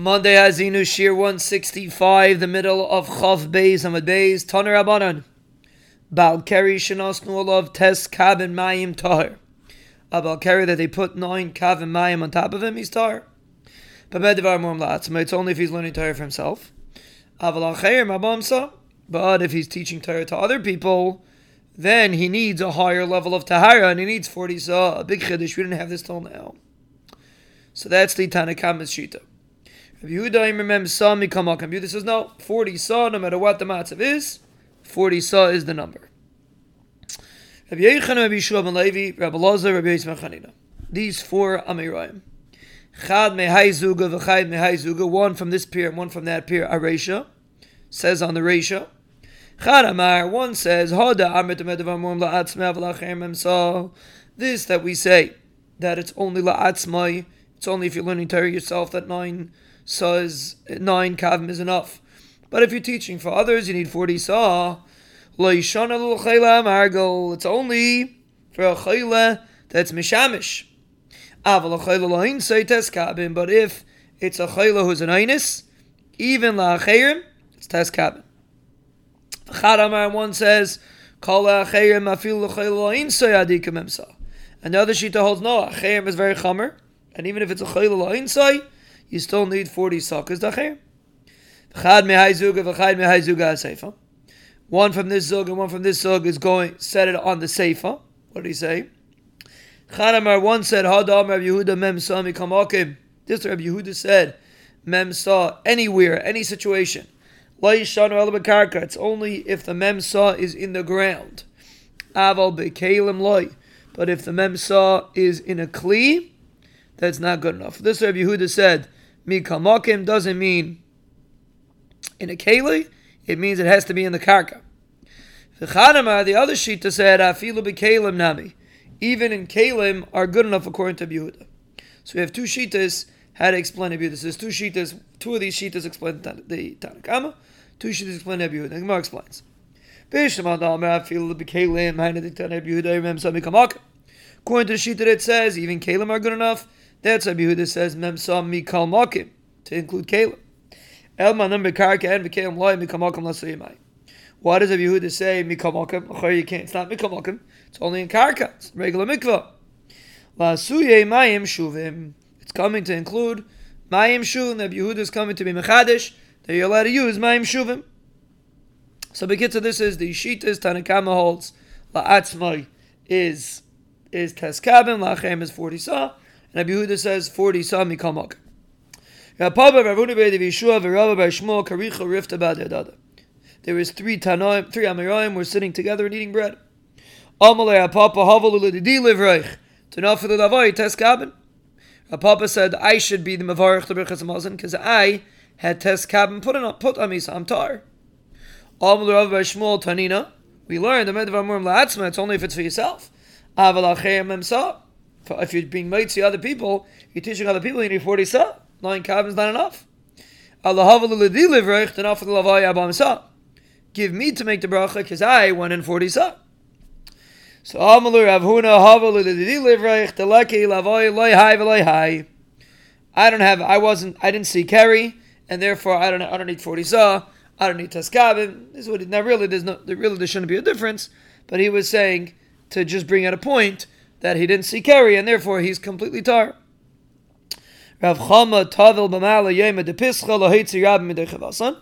Monday Hazinu Shiur 165, the middle of Chav Beis Amad Beis, Taner Abanan. Bal Keri Shanasnu of Tes Kabin Mayim Tahir. Abal Keri that they put nine Kavin Mayim on top of him, he's Tahir. It's only if he's learning Tahir for himself. But if he's teaching Tahir to other people, then he needs a higher level of Tahara and he needs 40 Sa, a big Chiddush. We didn't have this till now. So that's the Tanakama's Shita. Yehuda says no, 40 saw, no matter what the matzav is, 40 saw is the number. Rabbi Yechon, Rabbi Yeshua ben Levi, Rabbi Lozer, Rabbi Yisma Chanina. These four Amirayim. Chad mehai zuga one from this pier and one from that pier, Aresha, says on the Resha. Chad Amar, one says, Hoda. This that we say, that it's only la'atzmai, it's only if you're learning Torah yourself that nine says nine kavim is enough. But if you're teaching for others, you need 40 saw. It's only for a chayla that's mishamish. But if it's a chayla who's an einis, even la'achayim, it's tes kabin. One says, and the other shita holds no, achayim is very chamer, and even if it's a chayla la'insay, you still need 40 sakas dacher. Chad mehai zuga v'chad mehai zuga seifa. One from this zug and one from this zug is going set it on the seifa. What did he say? Chad one said Hadam Rabbi Yehuda mem sa mikamakim. This Rabbi Yehuda said mem saw anywhere, any situation. It's only if the mem saw is in the ground. Aval bekalim loy. But if the mem saw is in a kli, that's not good enough. This Rabbi Yehuda said mikamakim doesn't mean in a keli, it means it has to be in the karka. The Chanama, uh, the other shita said, afilu bekalim nami. Even in kalim are good enough according to Yehuda. So we have two shitas how to explain Yehuda. There's two shitas, two of these shitas explain the Tanakama, two shitas explain Yehuda. The Gemara explains. According to the that it says, even Kalim are good enough. That's Rabbi Yehuda says memsa mikal makim to include Caleb. Elma number karka and v'kelim loy mikal makim lasuyimai. Why does Rabbi Yehuda say mikal makim? You can't. It's not mikal makim. It's only in karka. It's regular mikvah. Lasuye mayim shuvim. It's coming to include mayim shuvim. Rabbi Yehuda is coming to be mechadish that you're allowed to use mayim shuvim. So Bekitza, this is the Shitas Tanakama holds la'atzmai is is teskabim la'achem is forty saw. And Rabbi Yehuda says 40 saw mikamak. There is three tanoim, three amiroim were sitting together and eating bread. Papa said, I should be the Mavarich the Birchas Mazin because I had tes kabin put on put on me, so I'm tar. Tanina. We learned it's only if it's for yourself. If you're being made to other people, you're teaching other people, you need 40 sa. Nine is not enough. Give me to make the bracha because I went in 40 sa. So Amalur Avhuna I don't have I wasn't I didn't see Kerry and therefore I don't I don't need 40 sa. I don't need Taskavim. This is what now really there's no really there shouldn't be a difference. But he was saying to just bring out a point that he didn't see Kerry, and therefore he's completely tar. Rav Chama Tavel B'Mala Yema De Pischa Lahitzi Rab Midechavasan.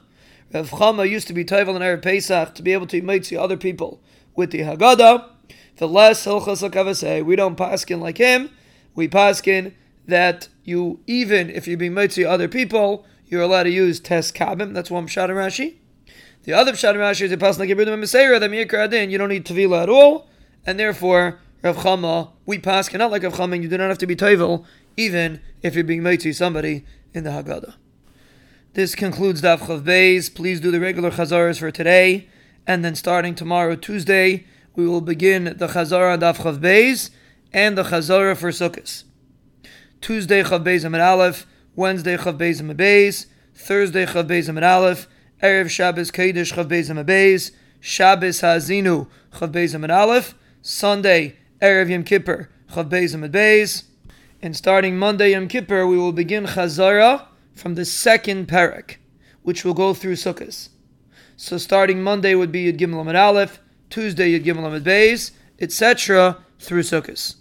Rav Chama used to be Tavel in Erev Pesach to be able to meet other people with the Haggadah. The less Hilchas Lakavasei, we don't paskin like him. We paskin that you even if you're being mitzi other people, you're allowed to use tes kabim. That's one pshat Rashi. The other pshat Rashi is a pasuk like Ibrahim Meseira that Mir Adin. You don't need tevila at all, and therefore Rav Chama, we pass cannot like Rav Chama, you do not have to be Tovel, even if you're being made to somebody in the Haggadah. This concludes Daf Chav Beis. Please do the regular Chazaras for today, and then starting tomorrow, Tuesday, we will begin the Chazara Daf Chav Beis and the Chazara for Sukkot. Tuesday Chav Beis Amid Aleph, Wednesday Chav Beis Amid Beis, Thursday Chav Beis Amid Aleph, Erev Shabbos Kodesh Chav Beis Amid Beis, Shabbos Hazinu Chav Beis Amid Aleph, Sunday Erev Yom Kippur, Chav Beis and Beis. And starting Monday Yom Kippur, we will begin Chazara from the second parak, which will go through Sukkot. So starting Monday would be Yud Gimel Amid Aleph, Tuesday Yud Gimel Amid Beis, etc. through Sukkot.